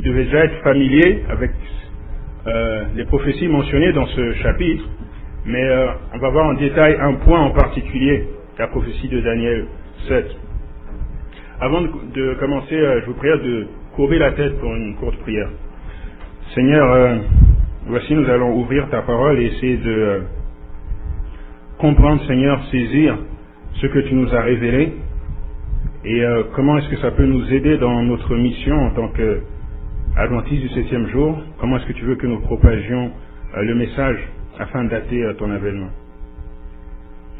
vous devez déjà être familier avec euh, les prophéties mentionnées dans ce chapitre, mais euh, on va voir en détail un point en particulier, la prophétie de Daniel 7. Avant de, commencer, euh, je vous prie de courber la tête pour une courte prière. Seigneur, voici nous allons ouvrir ta parole et essayer de comprendre, Seigneur, saisir ce que tu nous as révélé et comment est-ce que ça peut nous aider dans notre mission en tant que Adventiste du septième jour, comment est-ce que tu veux que nous propagions euh, le message afin d'atter euh, ton avènement?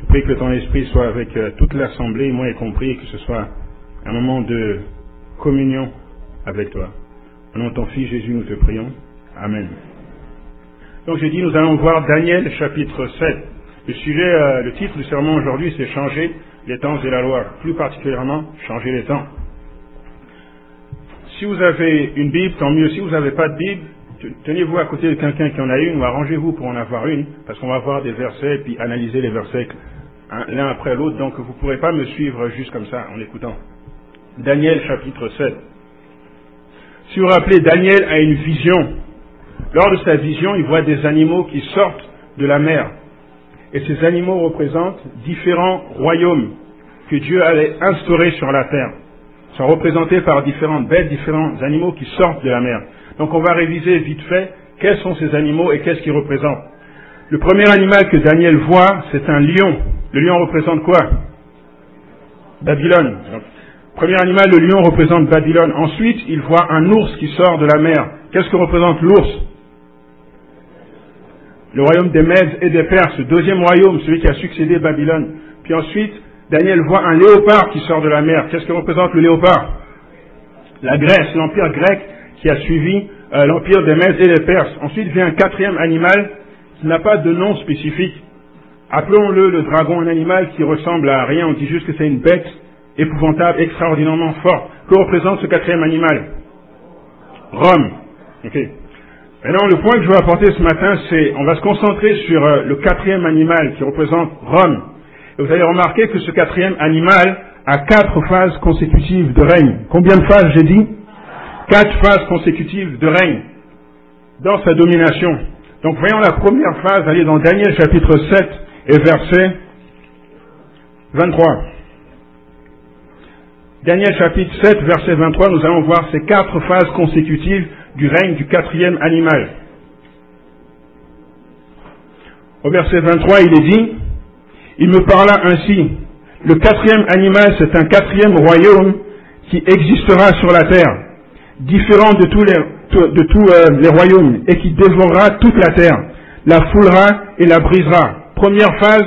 Je prie que ton esprit soit avec euh, toute l'assemblée, moi y compris, et que ce soit un moment de communion avec toi. Au nom de ton Fils Jésus, nous te prions. Amen. Donc j'ai dit, nous allons voir Daniel chapitre 7. Le sujet, le titre du sermon aujourd'hui, c'est changer les temps et la loi. Plus particulièrement, changer les temps. Si vous avez une Bible, tant mieux. Si vous n'avez pas de Bible, tenez-vous à côté de quelqu'un qui en a une ou arrangez-vous pour en avoir une, parce qu'on va voir des versets et puis analyser les versets l'un après l'autre. Donc vous ne pourrez pas me suivre juste comme ça en écoutant. Daniel chapitre 7. Si vous vous rappelez, Daniel a une vision. Lors de sa vision, il voit des animaux qui sortent de la mer. Et ces animaux représentent différents royaumes que Dieu allait instaurer sur la terre sont représentés par différentes bêtes, différents animaux qui sortent de la mer. Donc on va réviser vite fait quels sont ces animaux et qu'est-ce qu'ils représentent. Le premier animal que Daniel voit, c'est un lion. Le lion représente quoi? Babylone. premier animal, le lion représente Babylone. Ensuite, il voit un ours qui sort de la mer. Qu'est-ce que représente l'ours? Le royaume des Mèdes et des Perses, deuxième royaume, celui qui a succédé Babylone. Puis ensuite, Daniel voit un léopard qui sort de la mer. Qu'est-ce que représente le léopard? La Grèce, l'empire grec qui a suivi euh, l'empire des Mèdes et des Perses. Ensuite vient un quatrième animal qui n'a pas de nom spécifique. Appelons-le le dragon, un animal qui ressemble à rien. On dit juste que c'est une bête épouvantable, extraordinairement forte. Que représente ce quatrième animal? Rome. Maintenant, le point que je veux apporter ce matin, c'est, on va se concentrer sur euh, le quatrième animal qui représente Rome vous allez remarquer que ce quatrième animal a quatre phases consécutives de règne. Combien de phases j'ai dit Quatre phases consécutives de règne dans sa domination. Donc voyons la première phase, allez dans Daniel chapitre 7 et verset 23. Daniel chapitre 7, verset 23, nous allons voir ces quatre phases consécutives du règne du quatrième animal. Au verset 23, il est dit, il me parla ainsi. Le quatrième animal, c'est un quatrième royaume qui existera sur la terre, différent de tous euh, les royaumes, et qui dévorera toute la terre, la foulera et la brisera. Première phase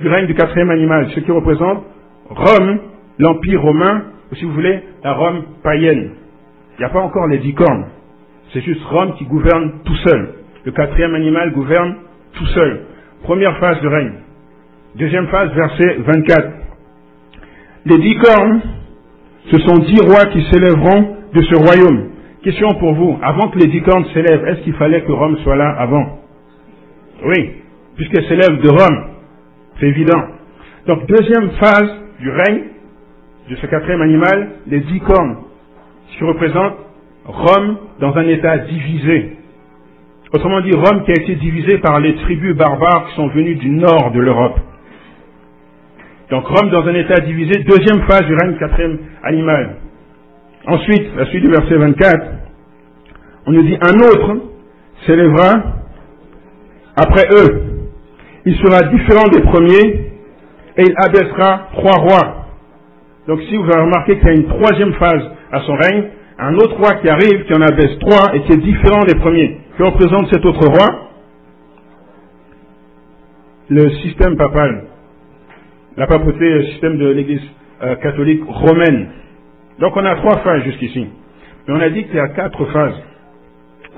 du règne du quatrième animal, ce qui représente Rome, l'empire romain, ou si vous voulez, la Rome païenne. Il n'y a pas encore les dix cornes. C'est juste Rome qui gouverne tout seul. Le quatrième animal gouverne tout seul. Première phase du règne. Deuxième phase, verset 24. Les dix cornes, ce sont dix rois qui s'élèveront de ce royaume. Question pour vous, avant que les dix cornes s'élèvent, est-ce qu'il fallait que Rome soit là avant? Oui, puisqu'elle s'élève de Rome. C'est évident. Donc, deuxième phase du règne de ce quatrième animal, les dix cornes, ce qui représente Rome dans un état divisé. Autrement dit, Rome qui a été divisé par les tribus barbares qui sont venues du nord de l'Europe. Donc Rome dans un état divisé, deuxième phase du règne quatrième animal. Ensuite, la suite du verset 24, on nous dit un autre s'élèvera après eux. Il sera différent des premiers et il abaissera trois rois. Donc si vous avez remarqué qu'il y a une troisième phase à son règne, un autre roi qui arrive, qui en abaisse trois et qui est différent des premiers. Que représente cet autre roi Le système papal la papauté le système de l'Église euh, catholique romaine. Donc on a trois phases jusqu'ici. Mais on a dit qu'il y a quatre phases.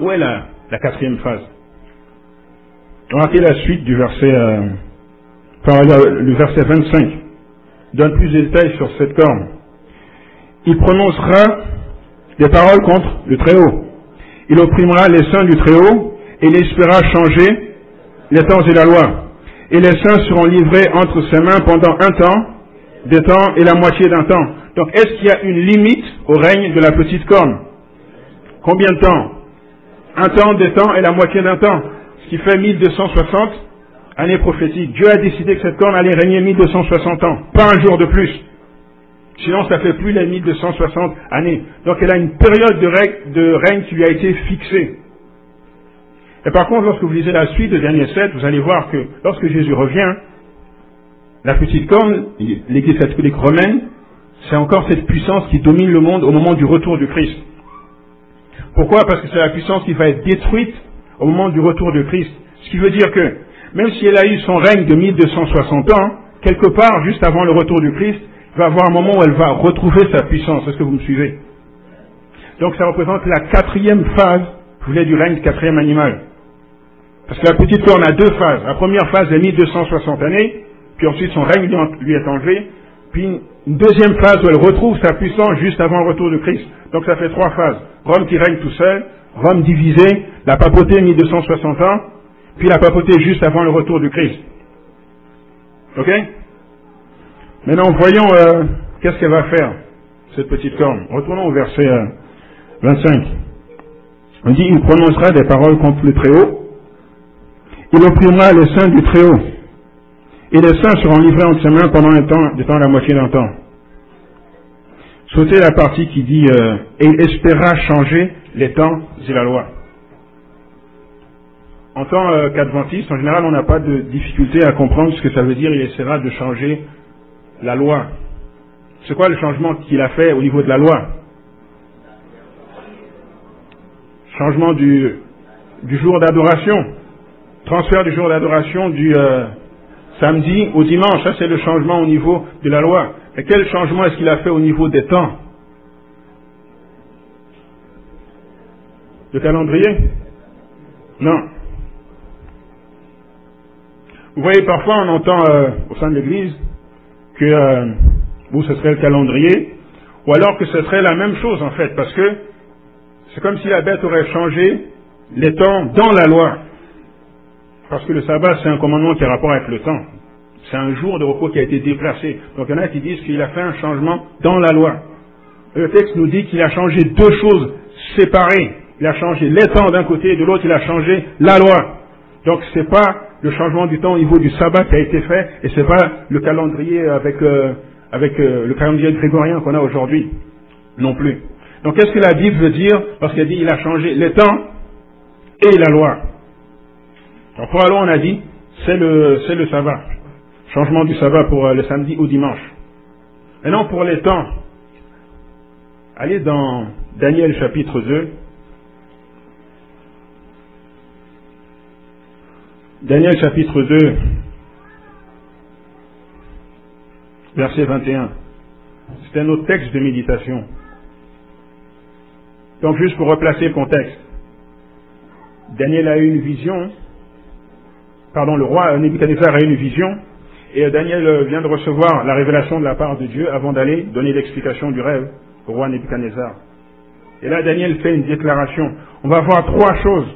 Où est la, la quatrième phase? Remarquez la suite du verset, euh, le verset 25. Donne plus de détails sur cette corne. Il prononcera des paroles contre le Très-Haut. Il opprimera les saints du Très-Haut et il espéra changer les temps et la loi et les saints seront livrés entre ses mains pendant un temps, deux temps et la moitié d'un temps. Donc est-ce qu'il y a une limite au règne de la petite corne? Combien de temps? Un temps, deux temps et la moitié d'un temps. Ce qui fait 1260 années prophétiques. Dieu a décidé que cette corne allait régner 1260 ans, pas un jour de plus. Sinon, ça fait plus les 1260 années. Donc, elle a une période de règne, de règne qui lui a été fixée. Et par contre, lorsque vous lisez la suite de Daniel 7, vous allez voir que lorsque Jésus revient, la petite corne, l'église catholique romaine, c'est encore cette puissance qui domine le monde au moment du retour du Christ. Pourquoi? Parce que c'est la puissance qui va être détruite au moment du retour du Christ. Ce qui veut dire que, même si elle a eu son règne de 1260 ans, quelque part, juste avant le retour du Christ, il va avoir un moment où elle va retrouver sa puissance. Est-ce que vous me suivez? Donc ça représente la quatrième phase, vous voulez, du règne du quatrième animal. Parce que la petite corne a deux phases. La première phase est 1260 années, puis ensuite son règne lui est enlevé, puis une deuxième phase où elle retrouve sa puissance juste avant le retour de Christ. Donc ça fait trois phases. Rome qui règne tout seul, Rome divisée, la papauté 1260 ans, puis la papauté juste avant le retour du Christ. Ok? Maintenant, voyons euh, qu'est-ce qu'elle va faire, cette petite corne? Retournons au verset 25. Euh, On dit, il prononcera des paroles contre le Très-Haut, il opprimera les saints du Très-Haut, et les saints seront livrés entre ses mains pendant un temps, de temps la moitié d'un temps. Sautez la partie qui dit euh, et il espéra changer les temps et la loi. En tant euh, qu'adventiste, en général, on n'a pas de difficulté à comprendre ce que ça veut dire. Il essaiera de changer la loi. C'est quoi le changement qu'il a fait au niveau de la loi? Changement du, du jour d'adoration. Transfert du jour d'adoration du euh, samedi au dimanche. Ça, c'est le changement au niveau de la loi. Et quel changement est-ce qu'il a fait au niveau des temps Le calendrier Non. Vous voyez, parfois on entend euh, au sein de l'Église que euh, vous, ce serait le calendrier, ou alors que ce serait la même chose en fait, parce que c'est comme si la bête aurait changé les temps dans la loi. Parce que le sabbat, c'est un commandement qui a rapport avec le temps. C'est un jour de repos qui a été déplacé. Donc il y en a qui disent qu'il a fait un changement dans la loi. Le texte nous dit qu'il a changé deux choses séparées. Il a changé les temps d'un côté et de l'autre, il a changé la loi. Donc ce n'est pas le changement du temps au niveau du sabbat qui a été fait et ce n'est pas le calendrier avec, euh, avec euh, le calendrier grégorien qu'on a aujourd'hui non plus. Donc qu'est-ce que la Bible veut dire? Lorsqu'elle dit qu'il a changé les temps et la loi Donc pour on a dit c'est le, c'est le sabbat. Changement du sabbat pour euh, le samedi ou dimanche. Maintenant, pour les temps, allez dans Daniel chapitre 2. Daniel chapitre 2, verset 21. C'est un autre texte de méditation. Donc juste pour replacer le contexte. Daniel a eu une vision, pardon, le roi Nebuchadnezzar a une vision, et Daniel vient de recevoir la révélation de la part de Dieu avant d'aller donner l'explication du rêve au roi Nebuchadnezzar. Et là, Daniel fait une déclaration. On va voir trois choses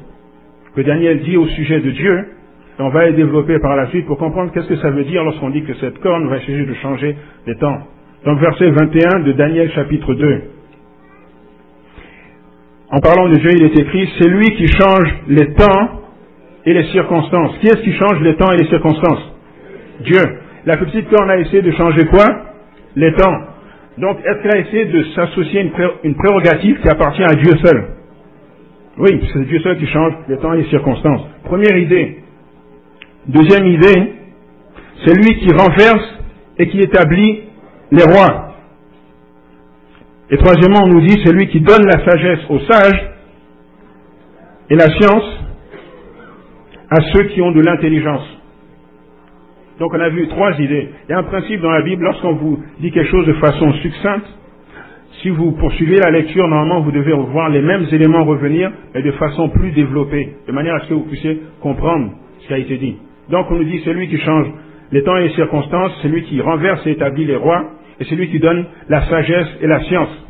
que Daniel dit au sujet de Dieu, et on va les développer par la suite pour comprendre qu'est-ce que ça veut dire lorsqu'on dit que cette corne va essayer de changer les temps. Donc verset 21 de Daniel chapitre 2. En parlant de Dieu, il est écrit, c'est lui qui change les temps et les circonstances. Qui est-ce qui change les temps et les circonstances Dieu. La petite corne a essayé de changer quoi Les temps. Donc, est-ce qu'elle a essayé de s'associer une, une prérogative qui appartient à Dieu seul Oui, c'est Dieu seul qui change les temps et les circonstances. Première idée. Deuxième idée, c'est lui qui renverse et qui établit les rois. Et troisièmement, on nous dit, c'est lui qui donne la sagesse aux sages et la science à ceux qui ont de l'intelligence. Donc on a vu trois idées. Il y a un principe dans la Bible, lorsqu'on vous dit quelque chose de façon succincte, si vous poursuivez la lecture, normalement vous devez voir les mêmes éléments revenir, mais de façon plus développée, de manière à ce que vous puissiez comprendre ce qui a été dit. Donc on nous dit, c'est lui qui change les temps et les circonstances, c'est lui qui renverse et établit les rois, et c'est lui qui donne la sagesse et la science.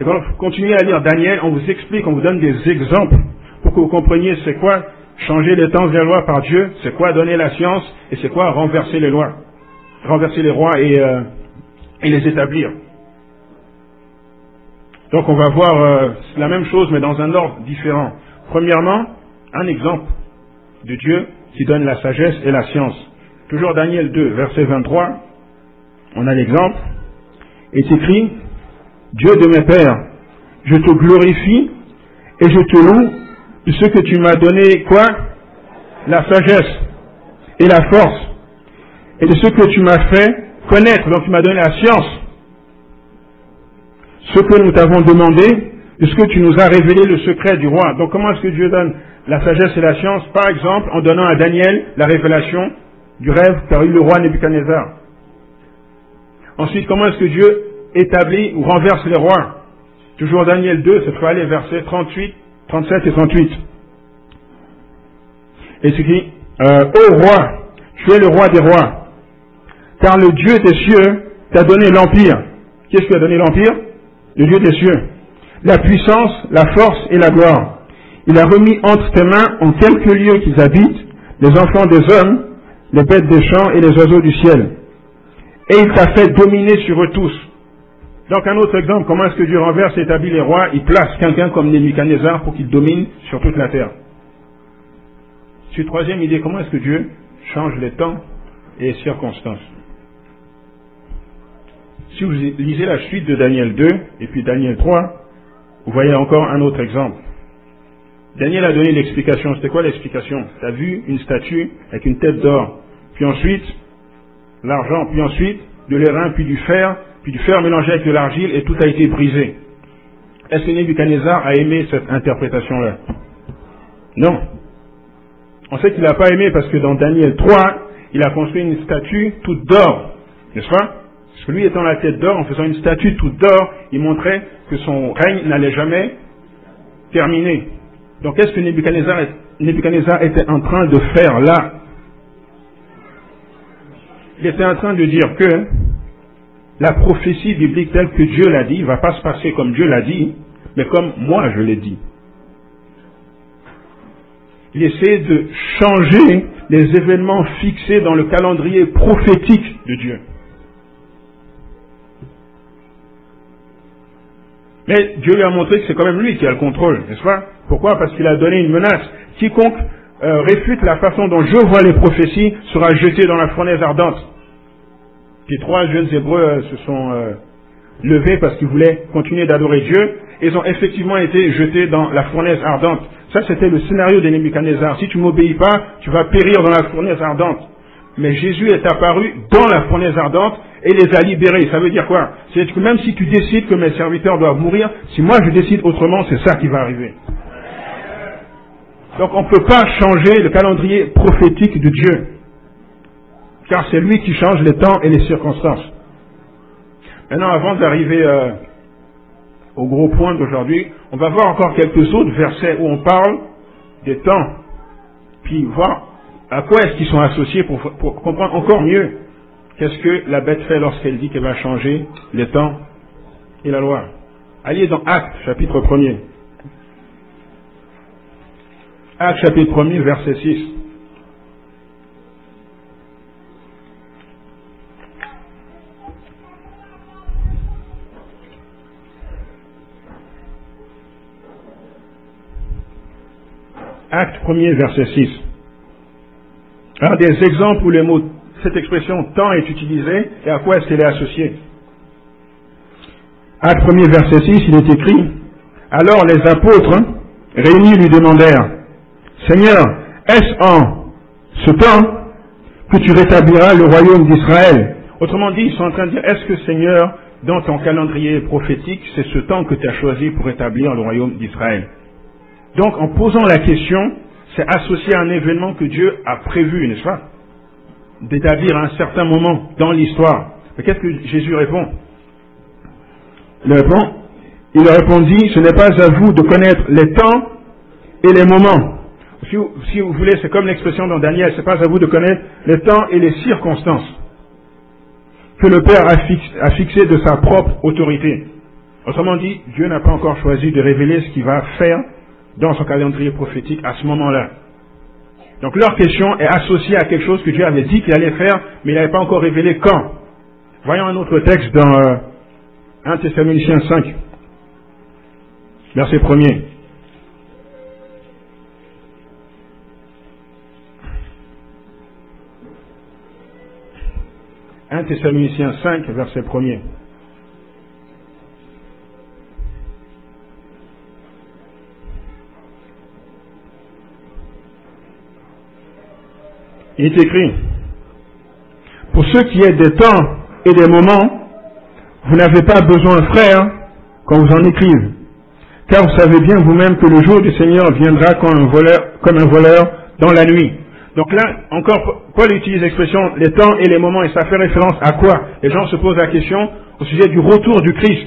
Et quand vous continuez à lire Daniel, on vous explique, on vous donne des exemples pour que vous compreniez c'est quoi changer les temps et les lois par Dieu, c'est quoi donner la science et c'est quoi renverser les lois, renverser les rois et, euh, les établir. Donc on va voir euh, la même chose mais dans un ordre différent. Premièrement, un exemple de Dieu qui donne la sagesse et la science. Toujours Daniel 2, verset 23, on a l'exemple, est écrit, Dieu de mes pères, je te glorifie et je te loue ce que tu m'as donné quoi? La sagesse et la force et de ce que tu m'as fait connaître, donc tu m'as donné la science. Ce que nous t'avons demandé, de ce que tu nous as révélé le secret du roi. Donc comment est-ce que Dieu donne la sagesse et la science? Par exemple, en donnant à Daniel la révélation du rêve qu'a eu le roi Nebuchadnezzar. Ensuite, comment est-ce que Dieu établit ou renverse les rois? Toujours Daniel 2, cette fois les versets 38, 37 et 38. Et ce qui, euh, ô roi, tu es le roi des rois, car le Dieu des cieux t'a donné l'empire. Qu'est-ce qui a donné l'empire? Le Dieu des cieux. La puissance, la force et la gloire. Il a remis entre tes mains en quelques lieux qu'ils habitent les enfants des hommes, les bêtes des champs et les oiseaux du ciel. Et il t'a fait dominer sur eux tous. Donc un autre exemple, comment est-ce que Dieu renverse et établit les rois Il place quelqu'un comme Nebuchadnezzar pour qu'il domine sur toute la terre. Sur troisième idée, comment est-ce que Dieu change les temps et les circonstances? Si vous lisez la suite de Daniel 2 et puis Daniel 3, vous voyez encore un autre exemple. Daniel a donné l'explication. C'était quoi l'explication? Tu as vu une statue avec une tête d'or, puis ensuite l'argent, puis ensuite de l'airain, puis du fer, puis du fer mélangé avec de l'argile, et tout a été brisé. Est-ce que Nebuchadnezzar a aimé cette interprétation-là? Non. On sait qu'il n'a pas aimé parce que dans Daniel 3, il a construit une statue toute d'or, n'est-ce pas? Parce que lui étant la tête d'or, en faisant une statue toute d'or, il montrait que son règne n'allait jamais terminer. Donc qu'est-ce que Nebuchadnezzar, était en train de faire là? Il était en train de dire que la prophétie biblique telle que Dieu l'a dit ne va pas se passer comme Dieu l'a dit, mais comme moi je l'ai dit. Il essaie de changer les événements fixés dans le calendrier prophétique de Dieu. Mais Dieu lui a montré que c'est quand même lui qui a le contrôle, n'est-ce pas? Pourquoi? Parce qu'il a donné une menace. Quiconque euh, réfute la façon dont je vois les prophéties sera jeté dans la fournaise ardente. Puis trois jeunes Hébreux euh, se sont euh, levés parce qu'ils voulaient continuer d'adorer Dieu. Ils ont effectivement été jetés dans la fournaise ardente. Ça, c'était le scénario de Nebuchadnezzar. Si tu m'obéis pas, tu vas périr dans la fournaise ardente. Mais Jésus est apparu dans la fournaise ardente et les a libérés. Ça veut dire quoi? C'est que même si tu décides que mes serviteurs doivent mourir, si moi je décide autrement, c'est ça qui va arriver. Donc on ne peut pas changer le calendrier prophétique de Dieu. Car c'est lui qui change les temps et les circonstances. Maintenant, avant d'arriver euh, au gros point d'aujourd'hui, on va voir encore quelques autres versets où on parle des temps, puis voir à quoi est-ce qu'ils sont associés pour, comprendre encore mieux qu'est-ce que la bête fait lorsqu'elle dit qu'elle va changer les temps et la loi. Allez dans Actes, chapitre 1er. Actes, chapitre 1er, verset 6. Acte 1er, verset 6. Alors, des exemples où le mot, cette expression temps est utilisée et à quoi est-ce qu'elle est associée. Acte 1 verset 6, il est écrit, alors les apôtres réunis lui demandèrent, Seigneur, est-ce en ce temps que tu rétabliras le royaume d'Israël? Autrement dit, ils sont en train de dire, est-ce que Seigneur, dans ton calendrier prophétique, c'est ce temps que tu as choisi pour établir le royaume d'Israël? Donc, en posant la question, c'est associé à un événement que Dieu a prévu, n'est-ce pas D'établir un certain moment dans l'histoire. Mais qu'est-ce que Jésus répond? Il répond, il répondit, ce n'est pas à vous de connaître les temps et les moments. Si vous, voulez, c'est comme l'expression dans Daniel, ce n'est pas à vous de connaître les temps et les circonstances que le Père a, a fixé de sa propre autorité. Autrement dit, Dieu n'a pas encore choisi de révéler ce qu'il va faire dans son calendrier prophétique à ce moment-là. Donc leur question est associée à quelque chose que Dieu avait dit qu'il allait faire, mais il n'avait pas encore révélé quand. Voyons un autre texte dans 1 euh, Thessaloniciens 5. verset 1er. 1 Thessaloniciens 5, verset 1er. Il est écrit, pour ceux qui est des temps et des moments, vous n'avez pas besoin, frère, qu'on vous en écrive. Car vous savez bien vous-même que le jour du Seigneur viendra comme un voleur, comme un voleur dans la nuit. Donc là, encore, Paul utilise l'expression les temps et les moments, et ça fait référence à quoi? Les gens se posent la question au sujet du retour du Christ.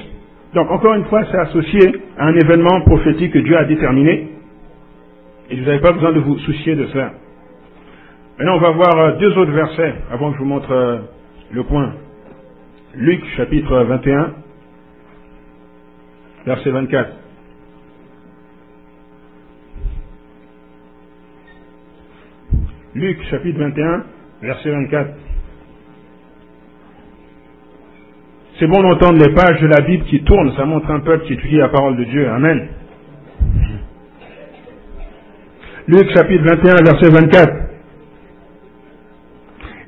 Donc encore une fois, c'est associé à un événement prophétique que Dieu a déterminé, et vous n'avez pas besoin de vous soucier de cela. Maintenant, on va voir euh, deux autres versets avant que je vous montre euh, le point. Luc chapitre 21, verset 24. Luc chapitre 21, verset 24. C'est bon d'entendre les pages de la Bible qui tournent, ça montre un peuple qui étudie la parole de Dieu. Amen. Luc chapitre 21, verset 24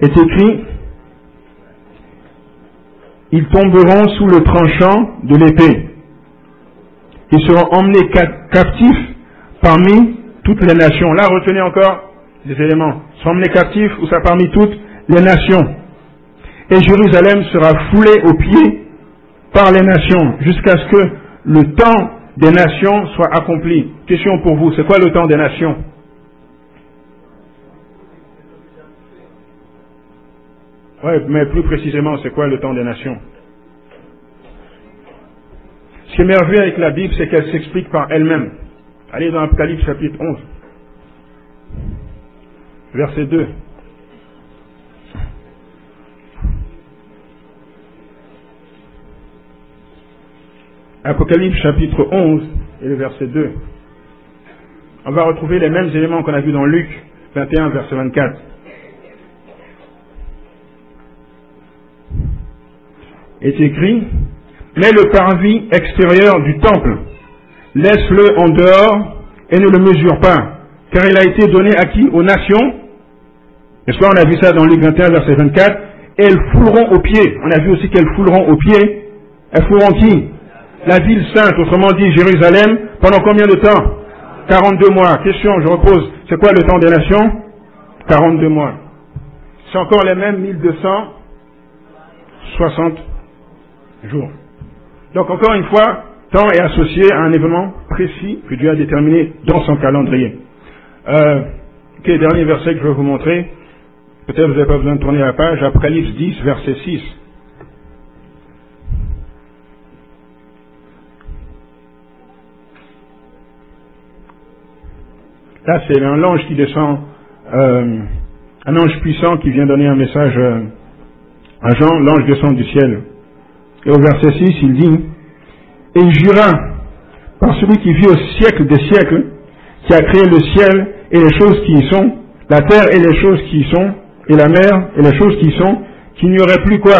est écrit, ils tomberont sous le tranchant de l'épée. Ils seront emmenés captifs parmi toutes les nations. Là, retenez encore les éléments. Ils seront emmenés captifs ou ça parmi toutes les nations. Et Jérusalem sera foulée aux pieds par les nations jusqu'à ce que le temps des nations soit accompli. Question pour vous, c'est quoi le temps des nations? Mais plus précisément, c'est quoi le temps des nations? Ce qui est merveilleux avec la Bible, c'est qu'elle s'explique par elle-même. Allez dans Apocalypse chapitre 11, verset 2. Apocalypse chapitre 11 et le verset 2. On va retrouver les mêmes éléments qu'on a vus dans Luc 21, verset 24. Est écrit, mets le parvis extérieur du temple, laisse-le en dehors et ne le mesure pas, car il a été donné à qui? Aux nations. N'est-ce pas On a vu ça dans Luc 21, verset 24. elles fouleront aux pieds. On a vu aussi qu'elles fouleront aux pieds. Elles fouleront qui? La ville sainte, autrement dit Jérusalem, pendant combien de temps? 42 mois. Question, je repose, c'est quoi le temps des nations? 42 mois. C'est encore les mêmes 1260 Donc encore une fois, temps est associé à un événement précis que Dieu a déterminé dans son calendrier. Euh, ok, dernier verset que je vais vous montrer. Peut-être vous n'avez pas besoin de tourner la page. Apocalypse 10, verset 6. Là, c'est un ange qui descend, euh, un ange puissant qui vient donner un message euh, à Jean. L'ange descend du ciel. Et au verset 6, il dit, et il jura par celui qui vit au siècle des siècles, qui a créé le ciel et les choses qui y sont, la terre et les choses qui y sont, et la mer et les choses qui y sont, qu'il n'y aurait plus quoi?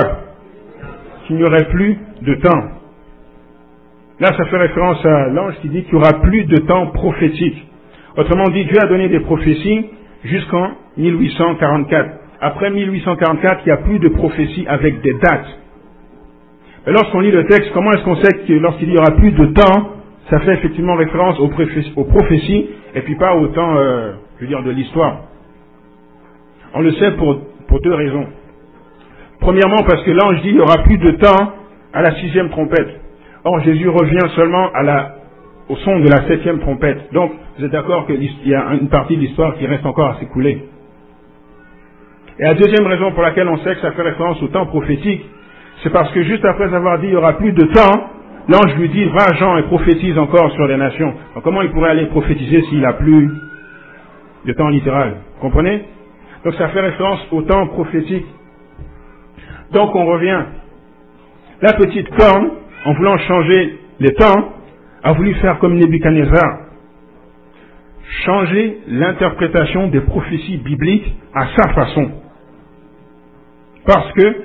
Qu'il n'y aurait plus de temps. Là, ça fait référence à l'ange qui dit qu'il n'y aura plus de temps prophétique. Autrement dit, Dieu a donné des prophéties jusqu'en 1844. Après 1844, il n'y a plus de prophéties avec des dates. Et lorsqu'on lit le texte, comment est-ce qu'on sait que lorsqu'il y aura plus de temps, ça fait effectivement référence aux, prophéties et puis pas au temps, euh, je veux dire, de l'histoire? On le sait pour, deux raisons. Premièrement, parce que l'ange dit qu'il n'y aura plus de temps à la sixième trompette. Or, Jésus revient seulement au son de la septième trompette. Donc, vous êtes d'accord qu'il y a une partie de l'histoire qui reste encore à s'écouler. Et la deuxième raison pour laquelle on sait que ça fait référence au temps prophétique, c'est parce que juste après avoir dit il n'y aura plus de temps, l'ange lui dit va Jean et prophétise encore sur les nations. comment il pourrait aller prophétiser s'il n'a plus de temps littéral? Comprenez? Donc ça fait référence au temps prophétique. Donc on revient. La petite corne, en voulant changer les temps, a voulu faire comme Nebuchadnezzar. Changer l'interprétation des prophéties bibliques à sa façon. Parce que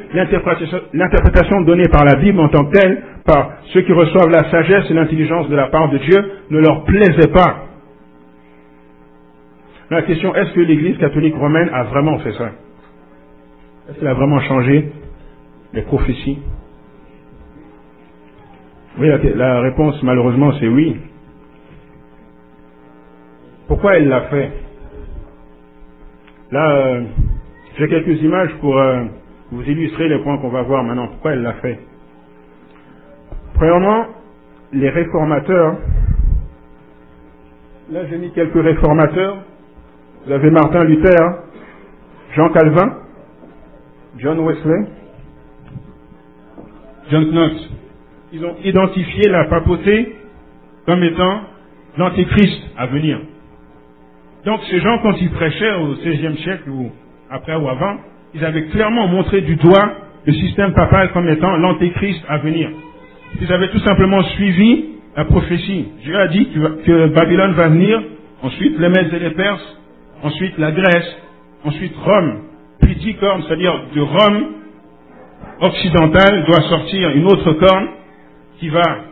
l'interprétation donnée par la Bible en tant que telle, par ceux qui reçoivent la sagesse et l'intelligence de la part de Dieu, ne leur plaisait pas. La question, est-ce que l'Église catholique romaine a vraiment fait ça? Est-ce qu'elle a vraiment changé les prophéties? Oui, la réponse malheureusement c'est oui. Pourquoi elle l'a fait? Là, euh, j'ai quelques images pour euh, vous illustrer les points qu'on va voir maintenant. Pourquoi elle l'a fait Premièrement, les réformateurs. Là, j'ai mis quelques réformateurs. Vous avez Martin Luther, Jean Calvin, John Wesley, John Knox. Ils ont identifié la papauté comme étant l'antéchrist à venir. Donc ces gens, quand ils prêchaient au XVIe siècle ou après ou avant, ils avaient clairement montré du doigt le système papal comme étant l'antéchrist à venir. Ils avaient tout simplement suivi la prophétie. Dieu a dit que Babylone va venir, ensuite les Mèdes et les Perses, ensuite la Grèce, ensuite Rome, puis dix cornes, c'est-à-dire de Rome occidentale doit sortir une autre corne qui va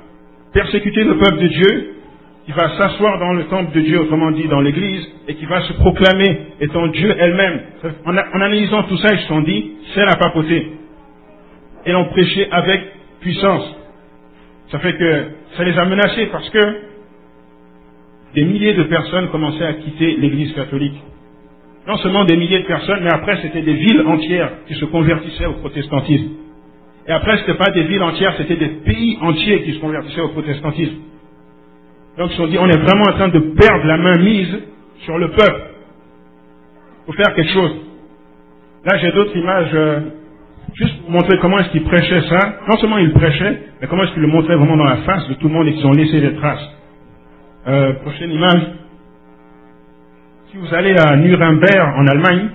persécuter le peuple de Dieu qui va s'asseoir dans le temple de Dieu, autrement dit dans l'église, et qui va se proclamer étant Dieu elle-même. En, analysant tout ça, ils se sont dit, c'est la papauté. Et l'ont prêché avec puissance. Ça fait que ça les a menacés parce que des milliers de personnes commençaient à quitter l'église catholique. Non seulement des milliers de personnes, mais après c'était des villes entières qui se convertissaient au protestantisme. Et après, ce n'était pas des villes entières, c'était des pays entiers qui se convertissaient au protestantisme. Donc ils se sont dit, on est vraiment en train de perdre la main mise sur le peuple. pour faire quelque chose. Là, j'ai d'autres images, euh, juste pour montrer comment est-ce qu'ils prêchaient ça. Non seulement ils prêchaient, mais comment est-ce qu'ils le montraient vraiment dans la face de tout le monde et qu'ils ont laissé des traces. Euh, prochaine image. Si vous allez à Nuremberg, en Allemagne,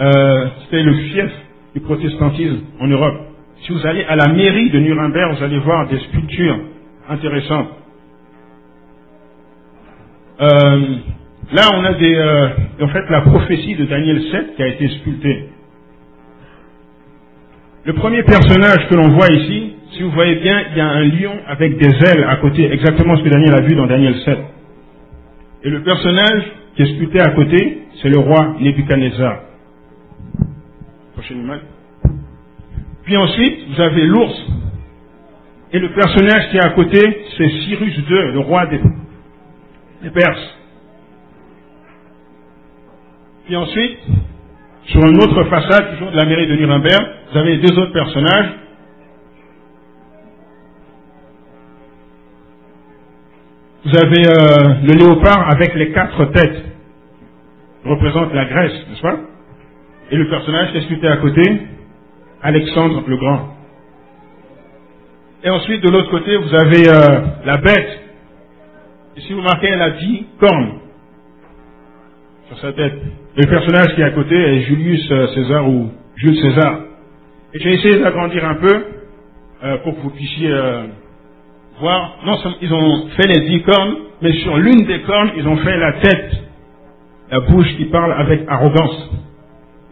euh, c'était le fief du protestantisme en Europe. Si vous allez à la mairie de Nuremberg, vous allez voir des sculptures intéressantes. Euh, là, on a des, euh, en fait la prophétie de Daniel 7 qui a été sculptée. Le premier personnage que l'on voit ici, si vous voyez bien, il y a un lion avec des ailes à côté, exactement ce que Daniel a vu dans Daniel 7. Et le personnage qui est sculpté à côté, c'est le roi Nebuchadnezzar. Prochaine image. Puis ensuite, vous avez l'ours. Et le personnage qui est à côté, c'est Cyrus II, le roi des, les Perses. Puis ensuite, sur une autre façade, toujours de la mairie de Nuremberg, vous avez deux autres personnages. Vous avez euh, le léopard avec les quatre têtes, représente la Grèce, n'est-ce pas? Et le personnage qui est sculpté à côté, Alexandre le Grand. Et ensuite, de l'autre côté, vous avez euh, la bête et si vous marquez, elle a dit cornes sur sa tête. le personnage qui est à côté est Julius euh, César ou Jules César. Et j'ai essayé d'agrandir un peu euh, pour que vous puissiez euh, voir. Non ils ont fait les dix cornes, mais sur l'une des cornes, ils ont fait la tête, la bouche qui parle avec arrogance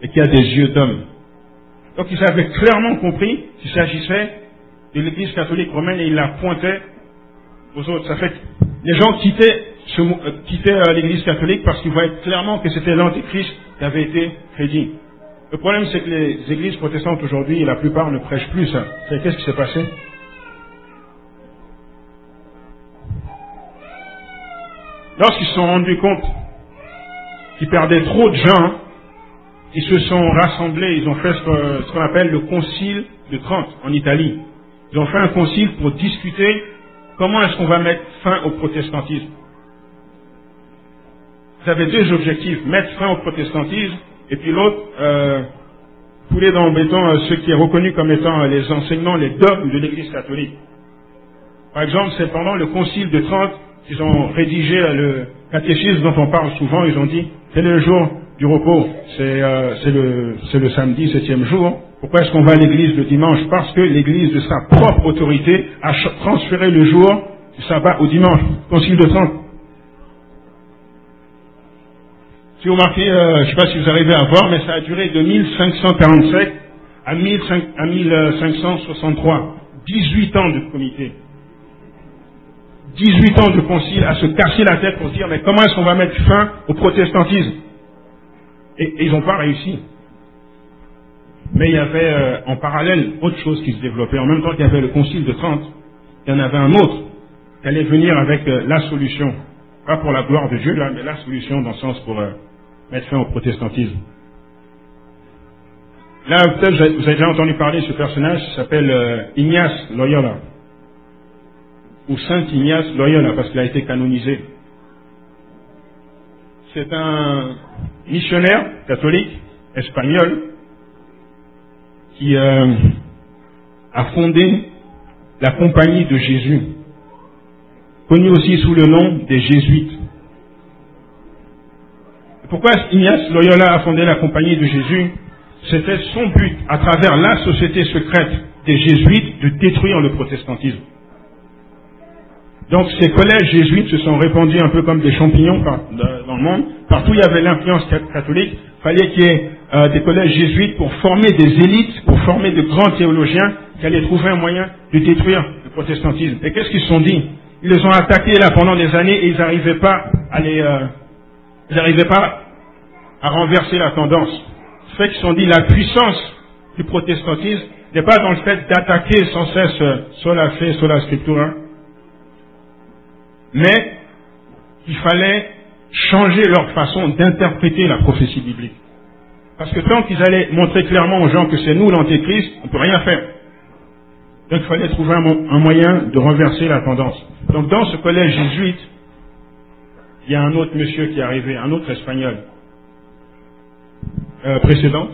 et qui a des yeux d'homme. Donc ils avaient clairement compris qu'il s'agissait de l'Église catholique romaine et ils la pointaient aux autres. Les gens quittaient, euh, euh, l'église catholique parce qu'ils voyaient clairement que c'était l'antéchrist qui avait été prédit. Le problème, c'est que les églises protestantes aujourd'hui, la plupart ne prêchent plus ça. Qu'est-ce qui s'est passé? Lorsqu'ils se sont rendus compte qu'ils perdaient trop de gens, ils se sont rassemblés, ils ont fait ce qu'on appelle le concile de Trente en Italie. Ils ont fait un concile pour discuter Comment est-ce qu'on va mettre fin au protestantisme? Vous avez deux objectifs, mettre fin au protestantisme, et puis l'autre, euh, couler dans le béton euh, ce qui est reconnu comme étant euh, les enseignements, les dogmes de l'Église catholique. Par exemple, c'est pendant le concile de Trente qu'ils ont rédigé euh, le catéchisme dont on parle souvent, ils ont dit, c'est le jour du repos, c'est le, le samedi, septième jour, pourquoi est-ce qu'on va à l'église le dimanche? Parce que l'église de sa propre autorité a transféré le jour du sabbat au dimanche. Concile de Trente. Si vous marquez, euh, je ne sais pas si vous arrivez à voir, mais ça a duré de 1547 à, 1563. 18 ans de comité. 18 ans de concile à se casser la tête pour dire mais comment est-ce qu'on va mettre fin au protestantisme? Et, ils n'ont pas réussi. Mais il y avait euh, en parallèle autre chose qui se développait. En même temps qu'il y avait le concile de Trente, il y en avait un autre qui allait venir avec euh, la solution. Pas pour la gloire de Dieu, là, mais la solution dans le sens pour euh, mettre fin au protestantisme. Là, peut-être vous avez déjà entendu parler de ce personnage qui s'appelle Ignace Loyola. Ou Saint Ignace Loyola, parce qu'il a été canonisé. C'est un missionnaire catholique espagnol qui euh, a fondé la Compagnie de Jésus, connue aussi sous le nom des Jésuites. Pourquoi Ignace Loyola a fondé la Compagnie de Jésus? C'était son but, à travers la société secrète des Jésuites, de détruire le protestantisme. Donc ces collèges jésuites se sont répandus un peu comme des champignons dans le monde. Partout il y avait l'influence catholique. Il fallait qu'il y ait euh, des collèges jésuites pour former des élites, pour former de grands théologiens qui allaient trouver un moyen de détruire le protestantisme. Et qu'est-ce qu'ils se sont dit? Ils les ont attaqués là pendant des années et ils n'arrivaient pas à les, euh, ils n'arrivaient pas à renverser la tendance. Ce fait qu'ils se sont dit la puissance du protestantisme n'est pas dans le fait d'attaquer sans cesse euh, sur la fait, sur la scripture, mais il fallait changer leur façon d'interpréter la prophétie biblique. Parce que tant qu'ils allaient montrer clairement aux gens que c'est nous l'antéchrist, on ne peut rien faire. Donc il fallait trouver un, moyen de renverser la tendance. Donc dans ce collège jésuite, il y a un autre monsieur qui est arrivé, un autre espagnol euh, précédent,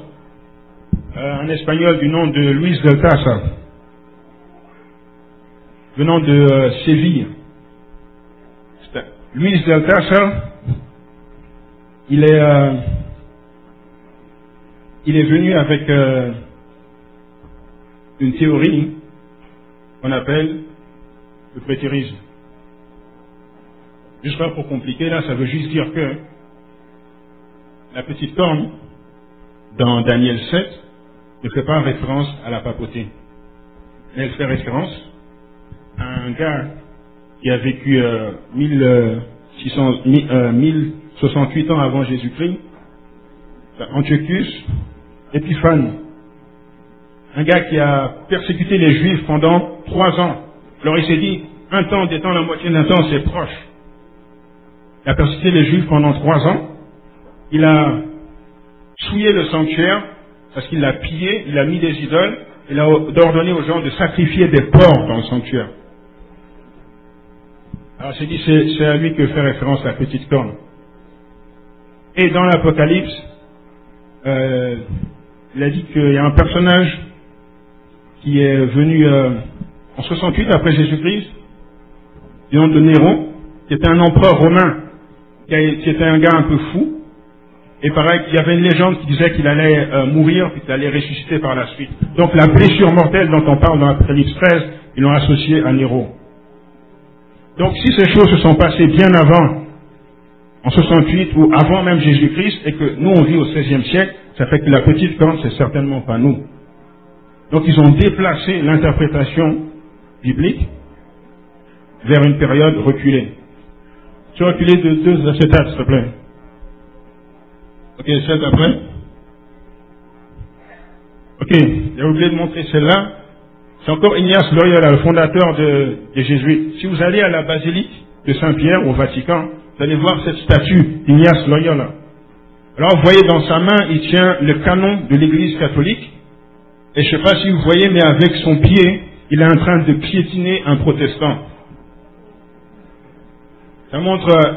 euh, un espagnol du nom de Luis del venant de euh, Séville. Del il est, euh, il est venu avec euh, une théorie qu'on appelle le prétérisme. Juste pas pour compliquer, là, ça veut juste dire que la petite corne dans Daniel 7 ne fait pas référence à la papauté. Elle fait référence à un gars qui a vécu euh, 1068 euh, ans avant Jésus-Christ, Antiochus Épiphane, un gars qui a persécuté les Juifs pendant trois ans. Alors il s'est dit, un temps d'étant la moitié d'un temps, c'est proche. Il a persécuté les Juifs pendant trois ans. Il a souillé le sanctuaire parce qu'il l'a pillé, il a mis des idoles. Il a ordonné aux gens de sacrifier des porcs dans le sanctuaire. Alors c'est dit, c'est à lui que fait référence la petite corne. Et dans l'Apocalypse, euh, il a dit qu'il y a un personnage qui est venu euh, en 68 après Jésus-Christ, du nom de Néron, qui était un empereur romain, qui, était un gars un peu fou. Et pareil, il y avait une légende qui disait qu'il allait euh, mourir, qu'il allait ressusciter par la suite. Donc la blessure mortelle dont on parle dans l'Apocalypse 13, ils l'ont associée à Néron. Donc si ces choses se sont passées bien avant, en 68 ou avant même Jésus-Christ, et que nous on vit au XVIe siècle, ça fait que la petite corne, c'est certainement pas nous. Donc ils ont déplacé l'interprétation biblique vers une période reculée. Tu reculé de deux acétates, s'il te plaît. Ok, celle après. Ok, j'ai oublié de montrer celle-là. C'est encore Ignace Loyola, le fondateur des Jésuites. Si vous allez à la basilique de Saint-Pierre au Vatican, vous allez voir cette statue d'Ignace Loyola. Alors vous voyez dans sa main, il tient le canon de l'Église catholique. Et je ne sais pas si vous voyez, mais avec son pied, il est en train de piétiner un protestant. Ça montre euh,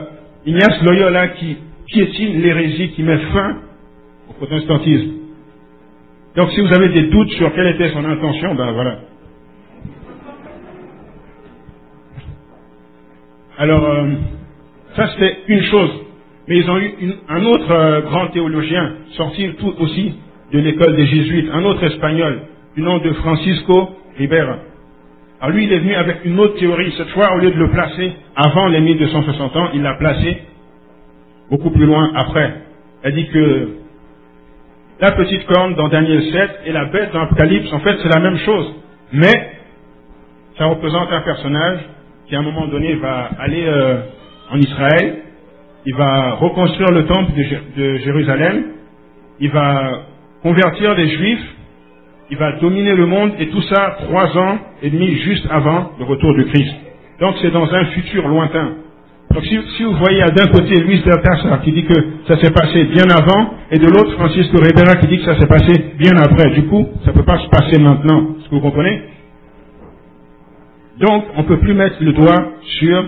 Ignace Loyola qui piétine l'hérésie, qui met fin au protestantisme. Donc si vous avez des doutes sur quelle était son intention, ben voilà. Alors, euh, ça c'était une chose. Mais ils ont eu un autre euh, grand théologien, sorti tout aussi de l'école des jésuites, un autre espagnol, du nom de Francisco Ribera. Alors lui, il est venu avec une autre théorie. Cette fois, au lieu de le placer avant les 1260 ans, il l'a placé beaucoup plus loin après. a dit que la petite corne dans Daniel 7 et la bête dans Apocalypse, en fait, c'est la même chose. Mais ça représente un personnage qui, à un moment donné, va aller euh, en Israël, il va reconstruire le temple de, Jérusalem, il va convertir les Juifs, il va dominer le monde, et tout ça trois ans et demi juste avant le retour du Christ. Donc c'est dans un futur lointain. Donc si, vous voyez d'un côté Luis Deltassa qui dit que ça s'est passé bien avant, et de l'autre Francisco Rivera qui dit que ça s'est passé bien après, du coup, ça ne peut pas se passer maintenant. Est-ce que vous comprenez? Donc on ne peut plus mettre le doigt sur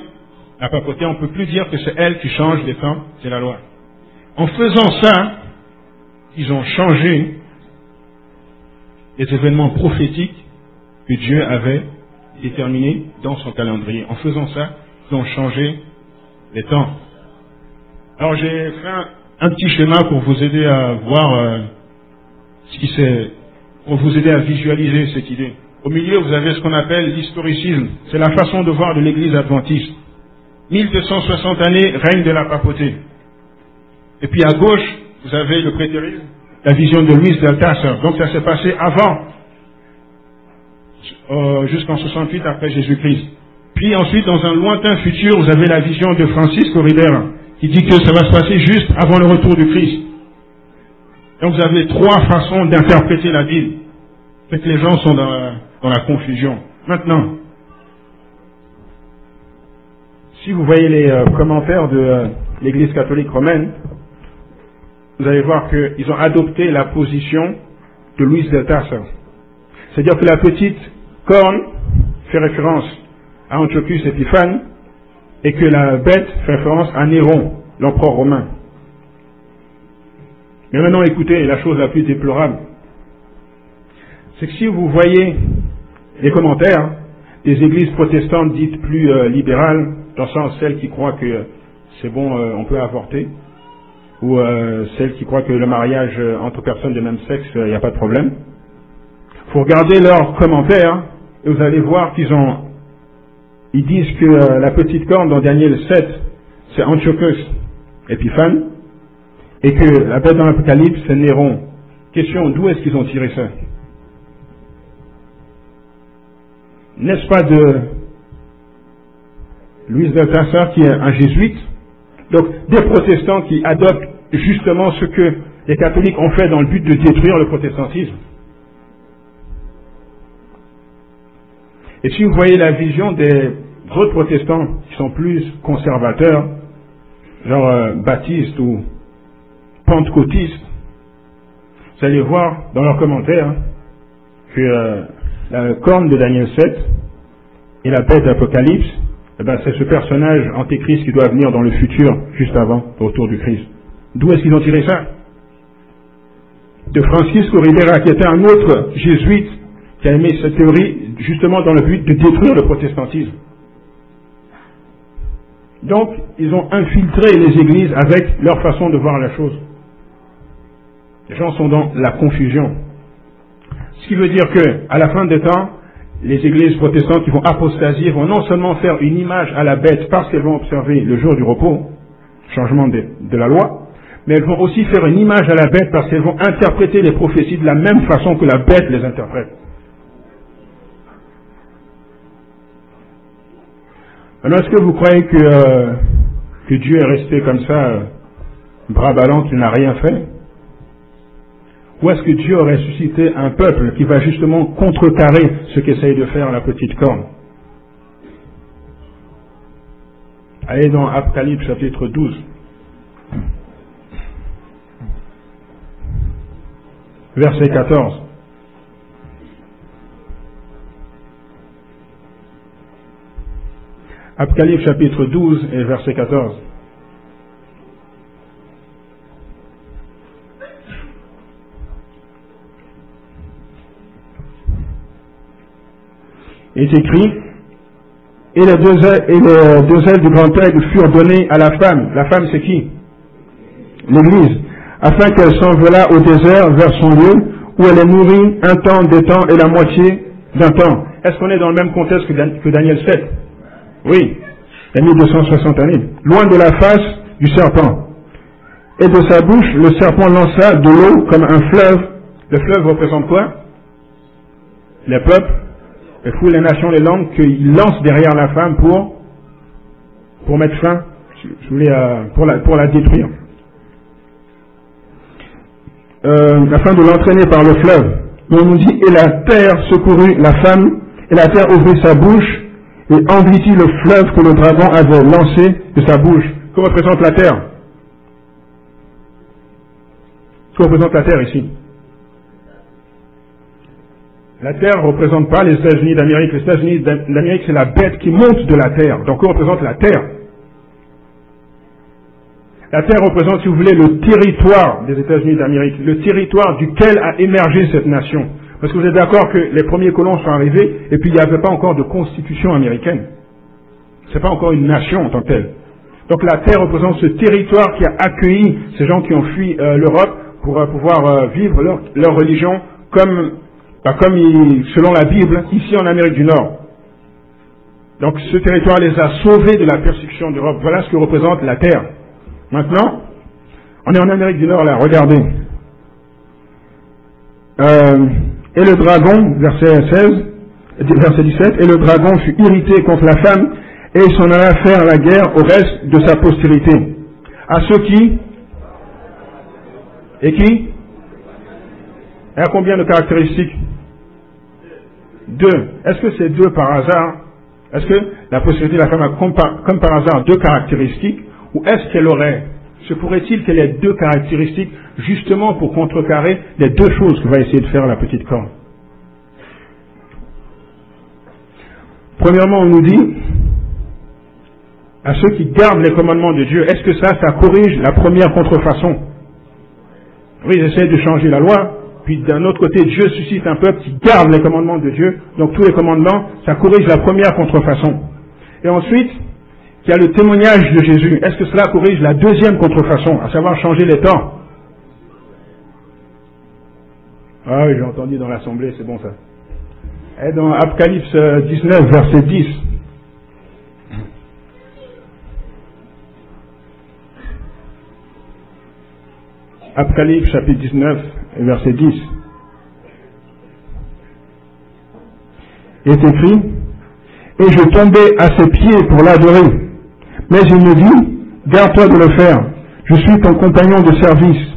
la papauté, on ne peut plus dire que c'est elle qui change les temps, c'est la loi. En faisant ça, ils ont changé les événements prophétiques que Dieu avait déterminés dans son calendrier. En faisant ça, ils ont changé les temps. Alors j'ai fait un, petit schéma pour vous aider à voir euh, ce qui s'est, pour vous aider à visualiser cette idée. Au milieu, vous avez ce qu'on appelle l'historicisme. C'est la façon de voir de l'Église adventiste. 1260 années règne de la papauté. Et puis à gauche, vous avez le prétérisme, la vision de Louis d'Althusser. Donc ça s'est passé avant, euh, jusqu'en 68 après Jésus-Christ. Puis ensuite, dans un lointain futur, vous avez la vision de Francis Corridera, qui dit que ça va se passer juste avant le retour du Christ. Donc vous avez trois façons d'interpréter la Bible. Que les gens sont dans dans la confusion. Maintenant, si vous voyez les euh, commentaires de euh, l'Église catholique romaine, vous allez voir qu'ils ont adopté la position de Louis de. C'est-à-dire que la petite corne fait référence à Antiochus Épiphane et que la bête fait référence à Néron, l'empereur romain. Mais maintenant, écoutez la chose la plus déplorable. C'est que si vous voyez les commentaires des églises protestantes dites plus euh, libérales, dans le sens celles qui croient que c'est bon, euh, on peut avorter, ou euh, celles qui croient que le mariage entre personnes de même sexe, il n'y a pas de problème. Faut regarder leurs commentaires et vous allez voir qu'ils ont, ils disent que la petite corne dans Daniel 7, c'est Antiochus Épiphane, et que la bête dans l'Apocalypse, c'est Néron. Question, d'où est-ce qu'ils ont tiré ça? N'est-ce pas de Louis Deltassar, qui est un jésuite. Donc, des protestants qui adoptent justement ce que les catholiques ont fait dans le but de détruire le protestantisme. Et si vous voyez la vision des autres protestants qui sont plus conservateurs, genre euh, baptistes ou pentecôtistes, vous allez voir dans leurs commentaires que euh, la corne de Daniel 7 et la bête d'Apocalypse eh ben, c'est ce personnage antéchrist qui doit venir dans le futur, juste avant le retour du Christ. D'où est-ce qu'ils ont tiré ça? De Francisco Rivera, qui était un autre jésuite qui a aimé cette théorie justement dans le but de détruire le protestantisme. Donc, ils ont infiltré les églises avec leur façon de voir la chose. Les gens sont dans la confusion. Ce qui veut dire que, à la fin des temps, les églises protestantes qui vont apostasier vont non seulement faire une image à la bête parce qu'elles vont observer le jour du repos, changement de, la loi, mais elles vont aussi faire une image à la bête parce qu'elles vont interpréter les prophéties de la même façon que la bête les interprète. Alors est-ce que vous croyez que, euh, que Dieu est resté comme ça, euh, bras ballants, qu'il n'a rien fait? Ou est-ce que Dieu aurait suscité un peuple qui va justement contrecarrer ce qu'essaye de faire la petite corne? Allez dans Apocalypse chapitre 12. Verset 14. Apocalypse chapitre 12 et verset 14. Est écrit, et les deux ailes, et les deux ailes du grand aigle furent données à la femme. La femme, c'est qui? L'Église. Afin qu'elle s'envolât au désert vers son lieu, où elle est nourrie un temps, deux temps et la moitié d'un temps. Est-ce qu'on est dans le même contexte que Daniel 7 Oui. Il y a 1260 années. Loin de la face du serpent. Et de sa bouche, le serpent lança de l'eau comme un fleuve. Le fleuve représente quoi? Les peuples, les fous, les nations, les langues qu'il lance derrière la femme pour, mettre fin, je euh, pour, la, pour la détruire. Euh, afin de l'entraîner par le fleuve. on nous dit, et la terre secourut la femme, et la terre ouvrit sa bouche, et engloutit le fleuve que le dragon avait lancé de sa bouche. Que représente la terre? Que représente la terre ici? La terre ne représente pas les États-Unis d'Amérique. Les États-Unis d'Amérique, c'est la bête qui monte de la terre. Donc, que représente la terre La terre représente, si vous voulez, le territoire des États-Unis d'Amérique, le territoire duquel a émergé cette nation. Parce que vous êtes d'accord que les premiers colons sont arrivés et puis il n'y avait pas encore de constitution américaine. Ce n'est pas encore une nation en tant que telle. Donc la terre représente ce territoire qui a accueilli ces gens qui ont fui euh, l'Europe pour euh, pouvoir euh, vivre leur, religion comme, bah, comme selon la Bible ici en Amérique du Nord. Donc ce territoire les a sauvés de la persécution d'Europe. Voilà ce que représente la terre. Maintenant, on est en Amérique du Nord là, regardez. Et le dragon, verset 16, verset 17, et le dragon fut irrité contre la femme, et s'en alla faire la guerre au reste de sa postérité. À ceux qui? Et qui? Et à combien de caractéristiques? Deux. Est-ce que c'est deux par hasard? Est-ce que la postérité de la femme a comme par hasard deux caractéristiques? Ou est-ce qu'elle aurait se pourrait-il qu'elle ait deux caractéristiques justement pour contrecarrer les deux choses que va essayer de faire la petite corne? Premièrement, on nous dit à ceux qui gardent les commandements de Dieu, est-ce que ça, ça corrige la première contrefaçon? Oui, ils de changer la loi, puis d'un autre côté, Dieu suscite un peuple qui garde les commandements de Dieu, donc tous les commandements, ça corrige la première contrefaçon. Et ensuite, il y a le témoignage de Jésus. Est-ce que cela corrige la deuxième contrefaçon, à savoir changer les temps? Ah oui, j'ai entendu dans l'Assemblée, c'est bon ça. Et dans Apocalypse 19, verset 10. Apocalypse chapitre 19, verset 10. est écrit, et je tombais à ses pieds pour l'adorer. Mais il me dit, garde-toi de le faire. Je suis ton compagnon de service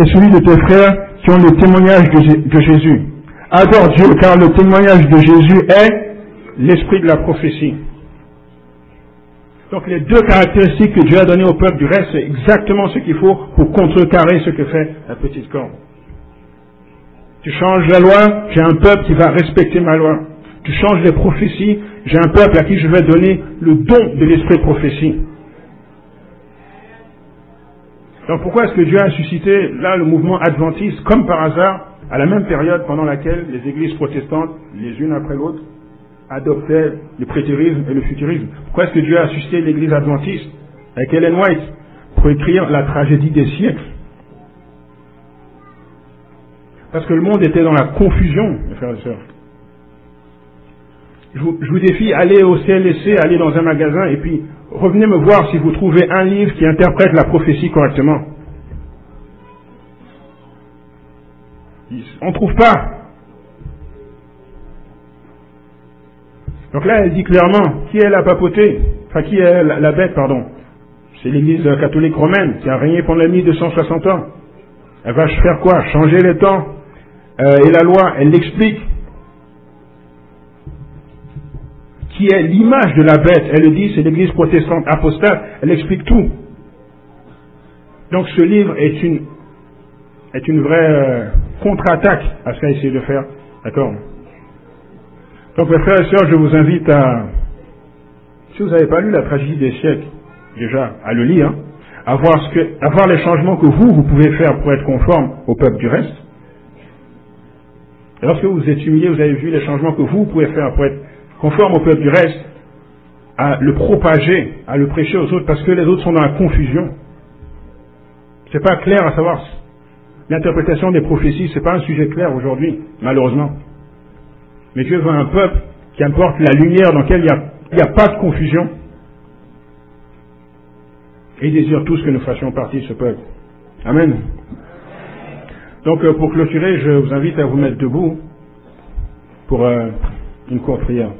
et celui de tes frères qui ont le témoignage de, Jésus. Adore Dieu car le témoignage de Jésus est l'esprit de la prophétie. Donc les deux caractéristiques que Dieu a données au peuple du reste, c'est exactement ce qu'il faut pour contrecarrer ce que fait la petite corne. Tu changes la loi, j'ai un peuple qui va respecter ma loi. Tu changes les prophéties, j'ai un peuple à qui je vais donner le don de l'esprit de prophétie. Donc pourquoi est-ce que Dieu a suscité là le mouvement adventiste comme par hasard à la même période pendant laquelle les églises protestantes, les unes après l'autre, adoptaient le prétérisme et le futurisme? Pourquoi est-ce que Dieu a suscité l'église adventiste? Avec Ellen White pour écrire la tragédie des siècles Parce que le monde était dans la confusion, mes frères et sœurs je vous, défie, allez au CLSC, allez dans un magasin et puis revenez me voir si vous trouvez un livre qui interprète la prophétie correctement. On ne trouve pas. Donc là, elle dit clairement, qui est la papauté? Enfin, qui est la, bête, pardon? C'est l'Église catholique romaine qui a régné pendant les 1260 ans. Elle va faire quoi? Changer les temps? Euh, et la loi. Elle l'explique. qui est l'image de la bête. Elle le dit, c'est l'église protestante apostate. Elle explique tout. Donc ce livre est une, est une vraie euh, contre-attaque à ce qu'a essayé de faire. D'accord? Donc mes frères et sœurs, je vous invite à, si vous n'avez pas lu la tragédie des siècles, déjà, à le lire, à voir, ce que, à voir les changements que vous, vous pouvez faire pour être conforme au peuple du reste. Et lorsque vous êtes humilié, vous avez vu les changements que vous, pouvez faire pour être conforme au peuple du reste, à le propager, à le prêcher aux autres, parce que les autres sont dans la confusion. C'est pas clair à savoir. L'interprétation des prophéties, c'est pas un sujet clair aujourd'hui, malheureusement. Mais Dieu veut un peuple qui apporte la lumière dans lequel il n'y a, a, pas de confusion. Et il désire tous que nous fassions partie de ce peuple. Amen. Donc euh, pour clôturer, je vous invite à vous mettre debout pour euh, une courte prière.